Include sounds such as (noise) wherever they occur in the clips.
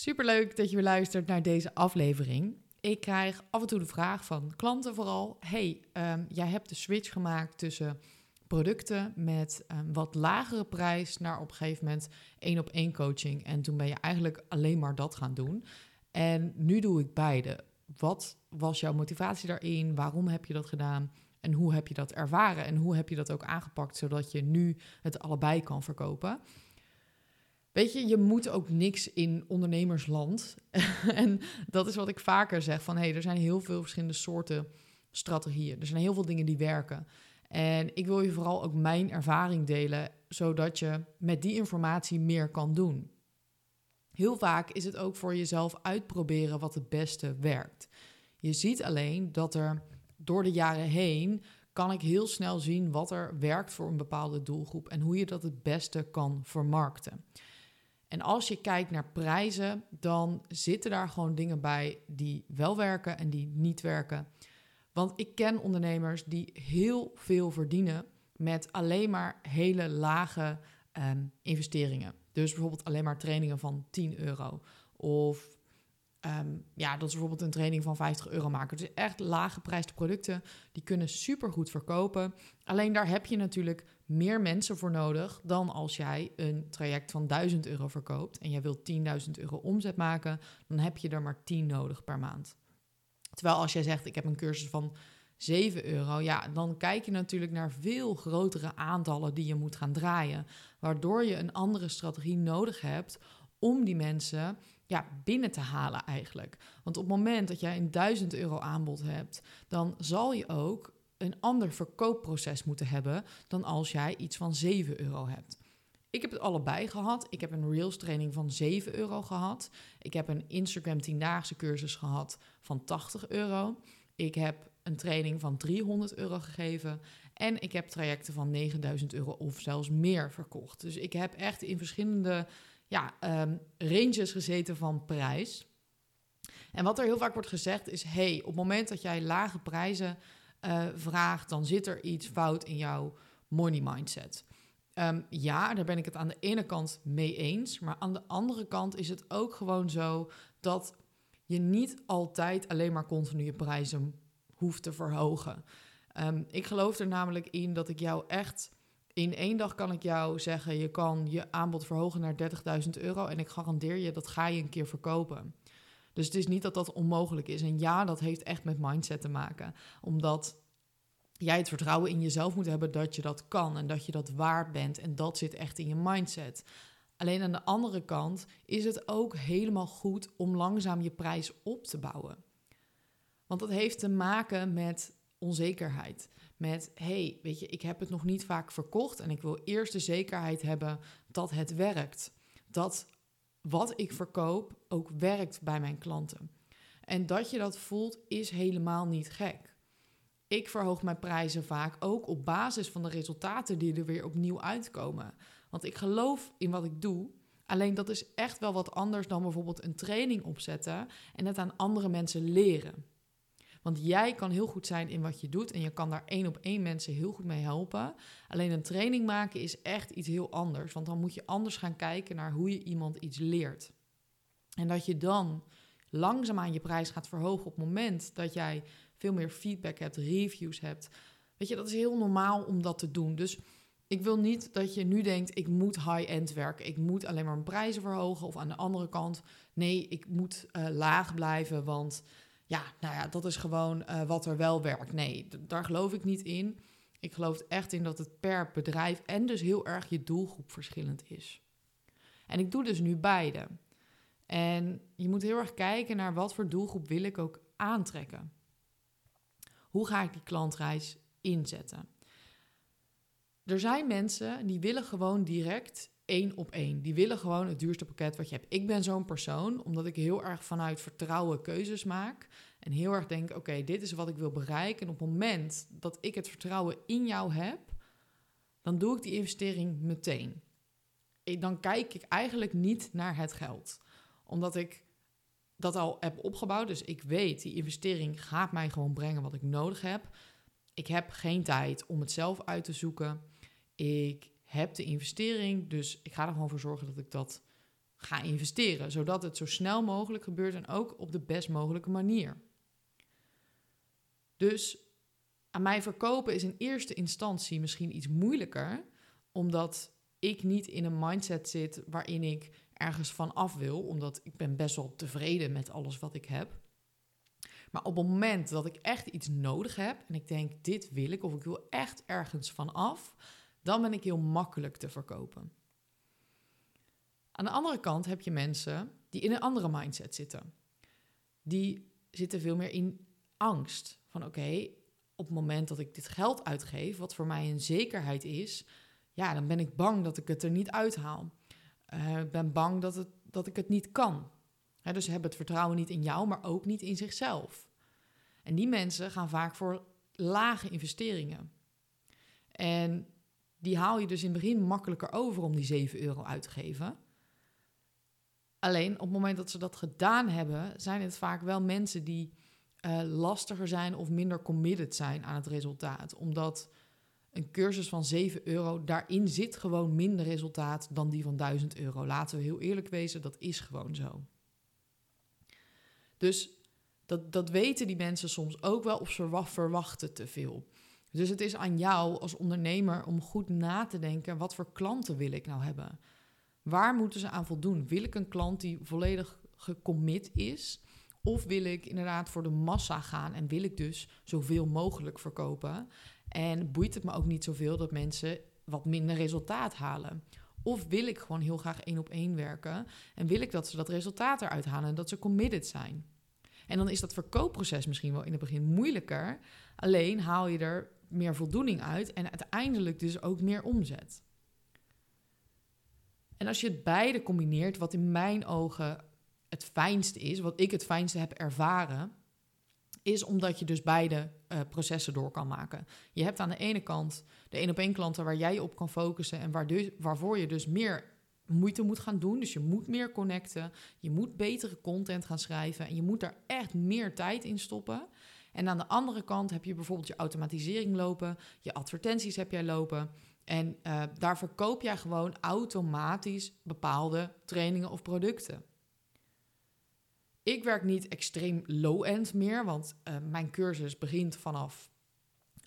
Superleuk dat je weer luistert naar deze aflevering. Ik krijg af en toe de vraag van klanten vooral: hey, um, jij hebt de switch gemaakt tussen producten met um, wat lagere prijs naar op een gegeven moment één op één coaching. En toen ben je eigenlijk alleen maar dat gaan doen. En nu doe ik beide. Wat was jouw motivatie daarin? Waarom heb je dat gedaan? En hoe heb je dat ervaren? En hoe heb je dat ook aangepakt zodat je nu het allebei kan verkopen? Weet je, je moet ook niks in ondernemersland. (laughs) en dat is wat ik vaker zeg: van hé, hey, er zijn heel veel verschillende soorten strategieën. Er zijn heel veel dingen die werken. En ik wil je vooral ook mijn ervaring delen, zodat je met die informatie meer kan doen. Heel vaak is het ook voor jezelf uitproberen wat het beste werkt. Je ziet alleen dat er door de jaren heen kan ik heel snel zien wat er werkt voor een bepaalde doelgroep en hoe je dat het beste kan vermarkten. En als je kijkt naar prijzen, dan zitten daar gewoon dingen bij die wel werken en die niet werken. Want ik ken ondernemers die heel veel verdienen met alleen maar hele lage um, investeringen. Dus bijvoorbeeld alleen maar trainingen van 10 euro. Of um, ja, dat is bijvoorbeeld een training van 50 euro maken. Dus echt lage prijsde producten, die kunnen supergoed verkopen. Alleen daar heb je natuurlijk meer mensen voor nodig dan als jij een traject van 1000 euro verkoopt en jij wilt 10.000 euro omzet maken, dan heb je er maar 10 nodig per maand. Terwijl als jij zegt, ik heb een cursus van 7 euro, ja, dan kijk je natuurlijk naar veel grotere aantallen die je moet gaan draaien. Waardoor je een andere strategie nodig hebt om die mensen ja, binnen te halen eigenlijk. Want op het moment dat jij een 1000 euro aanbod hebt, dan zal je ook een ander verkoopproces moeten hebben dan als jij iets van 7 euro hebt. Ik heb het allebei gehad. Ik heb een Reels training van 7 euro gehad. Ik heb een Instagram 10-daagse cursus gehad van 80 euro. Ik heb een training van 300 euro gegeven. En ik heb trajecten van 9000 euro of zelfs meer verkocht. Dus ik heb echt in verschillende ja, um, ranges gezeten van prijs. En wat er heel vaak wordt gezegd is: hey, op het moment dat jij lage prijzen uh, dan zit er iets fout in jouw money mindset. Um, ja, daar ben ik het aan de ene kant mee eens. Maar aan de andere kant is het ook gewoon zo dat je niet altijd alleen maar continu je prijzen hoeft te verhogen. Um, ik geloof er namelijk in dat ik jou echt in één dag kan ik jou zeggen: je kan je aanbod verhogen naar 30.000 euro. En ik garandeer je dat ga je een keer verkopen. Dus het is niet dat dat onmogelijk is. En ja, dat heeft echt met mindset te maken. Omdat jij het vertrouwen in jezelf moet hebben dat je dat kan en dat je dat waard bent. En dat zit echt in je mindset. Alleen aan de andere kant is het ook helemaal goed om langzaam je prijs op te bouwen. Want dat heeft te maken met onzekerheid. Met hey, weet je, ik heb het nog niet vaak verkocht en ik wil eerst de zekerheid hebben dat het werkt. Dat wat ik verkoop ook werkt bij mijn klanten. En dat je dat voelt is helemaal niet gek. Ik verhoog mijn prijzen vaak ook op basis van de resultaten die er weer opnieuw uitkomen. Want ik geloof in wat ik doe. Alleen dat is echt wel wat anders dan bijvoorbeeld een training opzetten en het aan andere mensen leren. Want jij kan heel goed zijn in wat je doet en je kan daar één op één mensen heel goed mee helpen. Alleen een training maken is echt iets heel anders, want dan moet je anders gaan kijken naar hoe je iemand iets leert. En dat je dan langzaamaan je prijs gaat verhogen op het moment dat jij veel meer feedback hebt, reviews hebt. Weet je, dat is heel normaal om dat te doen. Dus ik wil niet dat je nu denkt, ik moet high-end werken. Ik moet alleen maar mijn prijzen verhogen. Of aan de andere kant, nee, ik moet uh, laag blijven, want ja, nou ja, dat is gewoon uh, wat er wel werkt. Nee, daar geloof ik niet in. Ik geloof echt in dat het per bedrijf en dus heel erg je doelgroep verschillend is. En ik doe dus nu beide. En je moet heel erg kijken naar wat voor doelgroep wil ik ook aantrekken. Hoe ga ik die klantreis inzetten? Er zijn mensen die willen gewoon direct één op één. Die willen gewoon het duurste pakket wat je hebt. Ik ben zo'n persoon, omdat ik heel erg vanuit vertrouwen keuzes maak. En heel erg denk, oké, dit is wat ik wil bereiken. En op het moment dat ik het vertrouwen in jou heb, dan doe ik die investering meteen. Dan kijk ik eigenlijk niet naar het geld. Omdat ik dat al heb opgebouwd. Dus ik weet, die investering gaat mij gewoon brengen wat ik nodig heb. Ik heb geen tijd om het zelf uit te zoeken. Ik heb de investering, dus ik ga er gewoon voor zorgen dat ik dat ga investeren, zodat het zo snel mogelijk gebeurt en ook op de best mogelijke manier. Dus aan mij verkopen is in eerste instantie misschien iets moeilijker, omdat ik niet in een mindset zit waarin ik ergens van af wil, omdat ik ben best wel tevreden met alles wat ik heb. Maar op het moment dat ik echt iets nodig heb en ik denk, dit wil ik of ik wil echt ergens van af, dan ben ik heel makkelijk te verkopen. Aan de andere kant heb je mensen die in een andere mindset zitten. Die zitten veel meer in angst. Van oké, op het moment dat ik dit geld uitgeef, wat voor mij een zekerheid is, ja, dan ben ik bang dat ik het er niet uithaal. Uh, ik ben bang dat, het, dat ik het niet kan. dus ze hebben het vertrouwen niet in jou, maar ook niet in zichzelf. En die mensen gaan vaak voor lage investeringen. En die haal je dus in het begin makkelijker over om die 7 euro uit te geven. Alleen op het moment dat ze dat gedaan hebben, zijn het vaak wel mensen die uh, lastiger zijn of minder committed zijn aan het resultaat. Omdat een cursus van 7 euro, daarin zit gewoon minder resultaat dan die van 1000 euro. Laten we heel eerlijk wezen, dat is gewoon zo. Dus dat, dat weten die mensen soms ook wel of ze verwachten te veel. Dus het is aan jou als ondernemer om goed na te denken: wat voor klanten wil ik nou hebben? Waar moeten ze aan voldoen? Wil ik een klant die volledig gecommit is? Of wil ik inderdaad voor de massa gaan en wil ik dus zoveel mogelijk verkopen? En boeit het me ook niet zoveel dat mensen wat minder resultaat halen? Of wil ik gewoon heel graag één op één werken en wil ik dat ze dat resultaat eruit halen en dat ze committed zijn? En dan is dat verkoopproces misschien wel in het begin moeilijker. Alleen haal je er meer voldoening uit en uiteindelijk dus ook meer omzet. En als je het beide combineert, wat in mijn ogen het fijnste is, wat ik het fijnste heb ervaren, is omdat je dus beide uh, processen door kan maken. Je hebt aan de ene kant de één op één klanten waar jij op kan focussen en dus, waarvoor je dus meer moeite moet gaan doen. Dus je moet meer connecten, je moet betere content gaan schrijven en je moet daar echt meer tijd in stoppen. En aan de andere kant heb je bijvoorbeeld je automatisering lopen, je advertenties heb jij lopen. En uh, daar verkoop jij gewoon automatisch bepaalde trainingen of producten. Ik werk niet extreem low-end meer, want uh, mijn cursus begint vanaf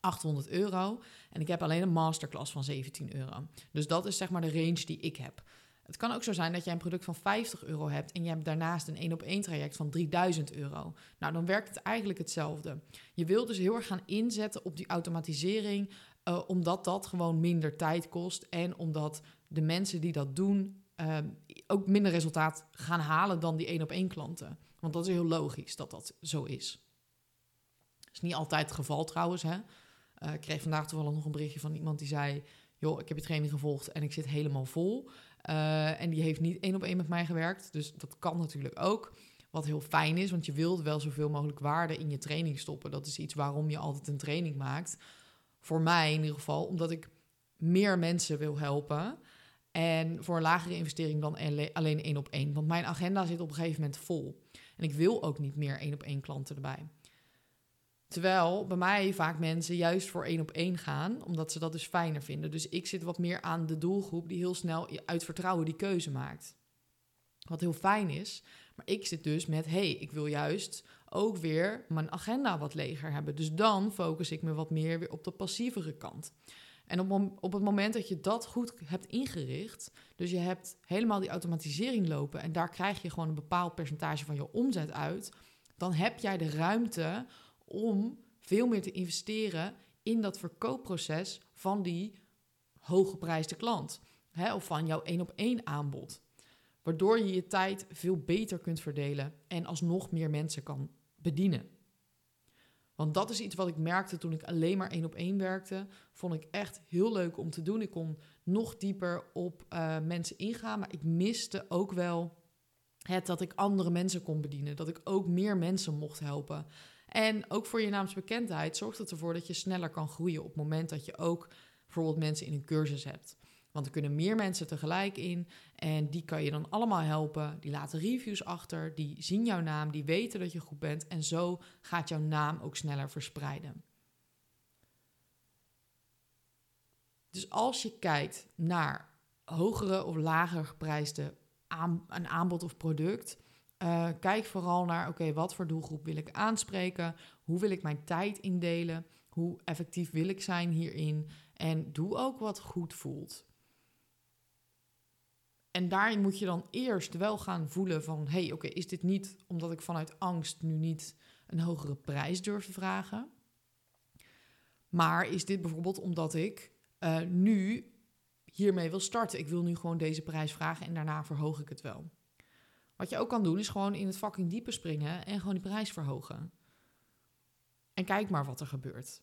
800 euro. En ik heb alleen een masterclass van 17 euro. Dus dat is zeg maar de range die ik heb. Het kan ook zo zijn dat jij een product van 50 euro hebt en je hebt daarnaast een één op één traject van 3000 euro. Nou, dan werkt het eigenlijk hetzelfde. Je wilt dus heel erg gaan inzetten op die automatisering, uh, omdat dat gewoon minder tijd kost en omdat de mensen die dat doen uh, ook minder resultaat gaan halen dan die één op één klanten. Want dat is heel logisch dat dat zo is. Dat is niet altijd het geval trouwens. Hè? Uh, ik kreeg vandaag toevallig nog een berichtje van iemand die zei: Joh, ik heb je training gevolgd en ik zit helemaal vol. Uh, en die heeft niet één op één met mij gewerkt. Dus dat kan natuurlijk ook. Wat heel fijn is, want je wilt wel zoveel mogelijk waarde in je training stoppen. Dat is iets waarom je altijd een training maakt. Voor mij in ieder geval, omdat ik meer mensen wil helpen. En voor een lagere investering dan alleen één op één. Want mijn agenda zit op een gegeven moment vol. En ik wil ook niet meer één op één klanten erbij. Terwijl bij mij vaak mensen juist voor één op één gaan, omdat ze dat dus fijner vinden. Dus ik zit wat meer aan de doelgroep die heel snel uit vertrouwen die keuze maakt. Wat heel fijn is. Maar ik zit dus met, hey, ik wil juist ook weer mijn agenda wat leger hebben. Dus dan focus ik me wat meer weer op de passievere kant. En op, op het moment dat je dat goed hebt ingericht, dus je hebt helemaal die automatisering lopen en daar krijg je gewoon een bepaald percentage van je omzet uit, dan heb jij de ruimte om veel meer te investeren in dat verkoopproces van die hooggeprijsde klant. Hè, of van jouw één op één aanbod. Waardoor je je tijd veel beter kunt verdelen en alsnog meer mensen kan bedienen. Want dat is iets wat ik merkte toen ik alleen maar één op één werkte. Vond ik echt heel leuk om te doen. Ik kon nog dieper op uh, mensen ingaan, maar ik miste ook wel het dat ik andere mensen kon bedienen. Dat ik ook meer mensen mocht helpen. En ook voor je naamsbekendheid zorgt het ervoor dat je sneller kan groeien op het moment dat je ook bijvoorbeeld mensen in een cursus hebt. Want er kunnen meer mensen tegelijk in en die kan je dan allemaal helpen. Die laten reviews achter, die zien jouw naam, die weten dat je goed bent en zo gaat jouw naam ook sneller verspreiden. Dus als je kijkt naar hogere of lager geprijsde aan, een aanbod of product. Uh, kijk vooral naar, oké, wat voor doelgroep wil ik aanspreken? Hoe wil ik mijn tijd indelen? Hoe effectief wil ik zijn hierin? En doe ook wat goed voelt. En daarin moet je dan eerst wel gaan voelen van... hé, hey, oké, is dit niet omdat ik vanuit angst nu niet een hogere prijs durf te vragen? Maar is dit bijvoorbeeld omdat ik uh, nu hiermee wil starten? Ik wil nu gewoon deze prijs vragen en daarna verhoog ik het wel. Wat je ook kan doen is gewoon in het fucking diepe springen en gewoon die prijs verhogen. En kijk maar wat er gebeurt.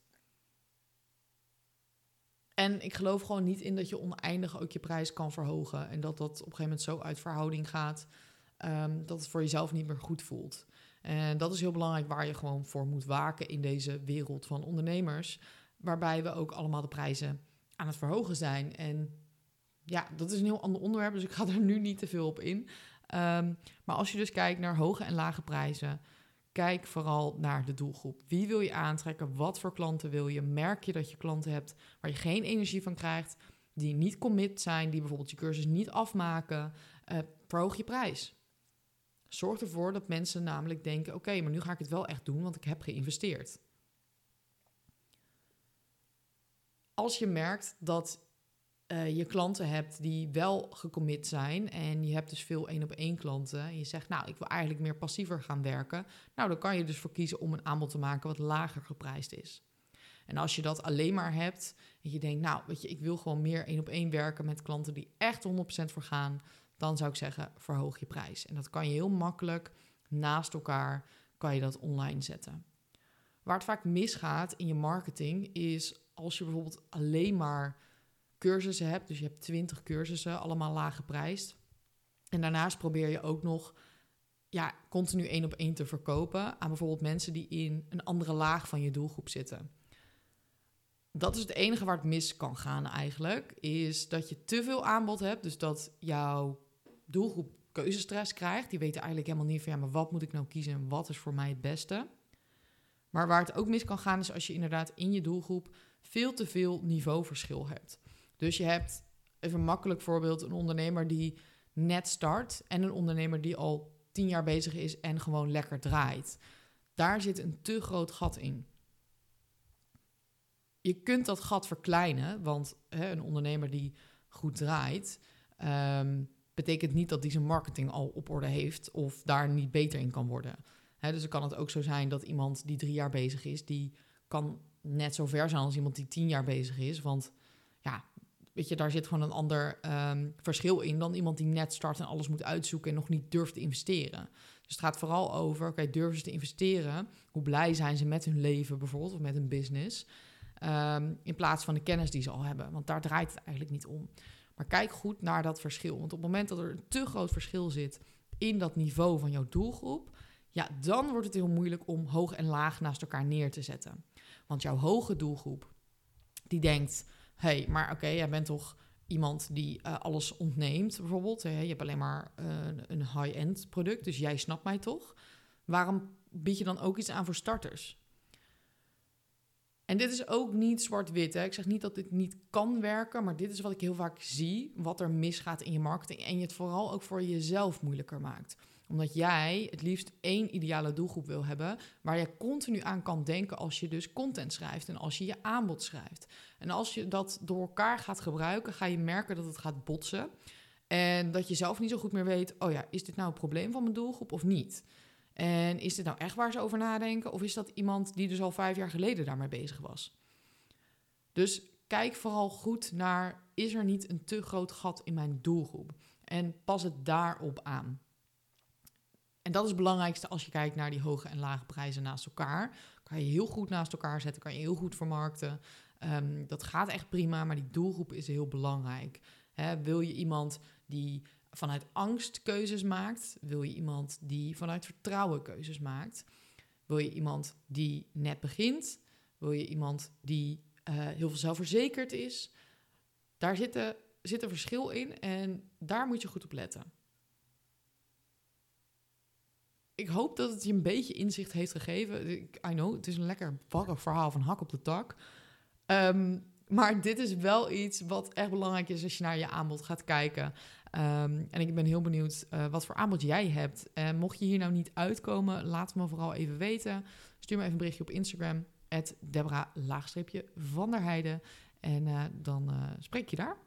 En ik geloof gewoon niet in dat je oneindig ook je prijs kan verhogen. En dat dat op een gegeven moment zo uit verhouding gaat um, dat het voor jezelf niet meer goed voelt. En dat is heel belangrijk waar je gewoon voor moet waken in deze wereld van ondernemers. Waarbij we ook allemaal de prijzen aan het verhogen zijn. En ja, dat is een heel ander onderwerp, dus ik ga er nu niet te veel op in. Um, maar als je dus kijkt naar hoge en lage prijzen, kijk vooral naar de doelgroep. Wie wil je aantrekken? Wat voor klanten wil je? Merk je dat je klanten hebt waar je geen energie van krijgt, die niet commit zijn, die bijvoorbeeld je cursus niet afmaken? Uh, verhoog je prijs. Zorg ervoor dat mensen namelijk denken: oké, maar nu ga ik het wel echt doen, want ik heb geïnvesteerd. Als je merkt dat uh, je klanten hebt die wel gecommit zijn en je hebt dus veel één op één klanten en je zegt, nou, ik wil eigenlijk meer passiever gaan werken, nou, dan kan je dus voor kiezen om een aanbod te maken wat lager geprijsd is. En als je dat alleen maar hebt en je denkt, nou, weet je, ik wil gewoon meer één op één werken met klanten die echt 100% voor gaan, dan zou ik zeggen, verhoog je prijs. En dat kan je heel makkelijk naast elkaar, kan je dat online zetten. Waar het vaak misgaat in je marketing is als je bijvoorbeeld alleen maar cursussen hebt. Dus je hebt 20 cursussen, allemaal laag geprijsd. En daarnaast probeer je ook nog ja, continu één op één te verkopen aan bijvoorbeeld mensen die in een andere laag van je doelgroep zitten. Dat is het enige waar het mis kan gaan eigenlijk, is dat je te veel aanbod hebt, dus dat jouw doelgroep keuzestress krijgt. Die weten eigenlijk helemaal niet van ja, maar wat moet ik nou kiezen en wat is voor mij het beste. Maar waar het ook mis kan gaan is als je inderdaad in je doelgroep veel te veel niveauverschil hebt. Dus je hebt, even een makkelijk voorbeeld, een ondernemer die net start en een ondernemer die al tien jaar bezig is en gewoon lekker draait. Daar zit een te groot gat in. Je kunt dat gat verkleinen, want hè, een ondernemer die goed draait, ehm, betekent niet dat hij zijn marketing al op orde heeft of daar niet beter in kan worden. Hè, dus dan kan het ook zo zijn dat iemand die drie jaar bezig is, die kan net zo ver zijn als iemand die tien jaar bezig is. Want ja, Weet je, daar zit gewoon een ander um, verschil in dan iemand die net start en alles moet uitzoeken en nog niet durft te investeren. Dus het gaat vooral over, oké, durven ze te investeren? Hoe blij zijn ze met hun leven bijvoorbeeld of met hun business? Um, in plaats van de kennis die ze al hebben. Want daar draait het eigenlijk niet om. Maar kijk goed naar dat verschil. Want op het moment dat er een te groot verschil zit in dat niveau van jouw doelgroep, ja, dan wordt het heel moeilijk om hoog en laag naast elkaar neer te zetten. Want jouw hoge doelgroep, die denkt, hey, maar oké, jij bent toch iemand die uh, alles ontneemt, bijvoorbeeld. je hebt alleen maar uh, een high-end product, dus jij snapt mij toch? Waarom bied je dan ook iets aan voor starters? En dit is ook niet zwart-wit. Ik zeg niet dat dit niet kan werken, maar dit is wat ik heel vaak zie, wat er misgaat in je marketing en je het vooral ook voor jezelf moeilijker maakt omdat jij het liefst één ideale doelgroep wil hebben, waar je continu aan kan denken als je dus content schrijft en als je je aanbod schrijft. En als je dat door elkaar gaat gebruiken, ga je merken dat het gaat botsen. En dat je zelf niet zo goed meer weet, oh ja, is dit nou een probleem van mijn doelgroep of niet? En is dit nou echt waar ze over nadenken? Of is dat iemand die dus al vijf jaar geleden daarmee bezig was? Dus kijk vooral goed naar, is er niet een te groot gat in mijn doelgroep? En pas het daarop aan. En dat is het belangrijkste als je kijkt naar die hoge en lage prijzen naast elkaar. Kan je heel goed naast elkaar zetten, kan je heel goed vermarkten. Um, dat gaat echt prima, maar die doelgroep is heel belangrijk. wil je iemand die vanuit angst keuzes maakt? Wil je iemand die vanuit vertrouwen keuzes maakt? Wil je iemand die net begint? Wil je iemand die uh, heel veel zelfverzekerd is? Daar zit, zit een verschil in en daar moet je goed op letten ik hoop dat het je een beetje inzicht heeft gegeven. I know, het is een lekker warrig verhaal van hak op de tak. Um, maar dit is wel iets wat echt belangrijk is als je naar je aanbod gaat kijken. Ehm, en ik ben heel benieuwd uh, wat voor aanbod jij hebt. En mocht je hier nou niet uitkomen, laat me vooral even weten. Stuur me even een berichtje op Instagram, Debra-van der Heijden. En uh, dan uh, spreek je daar.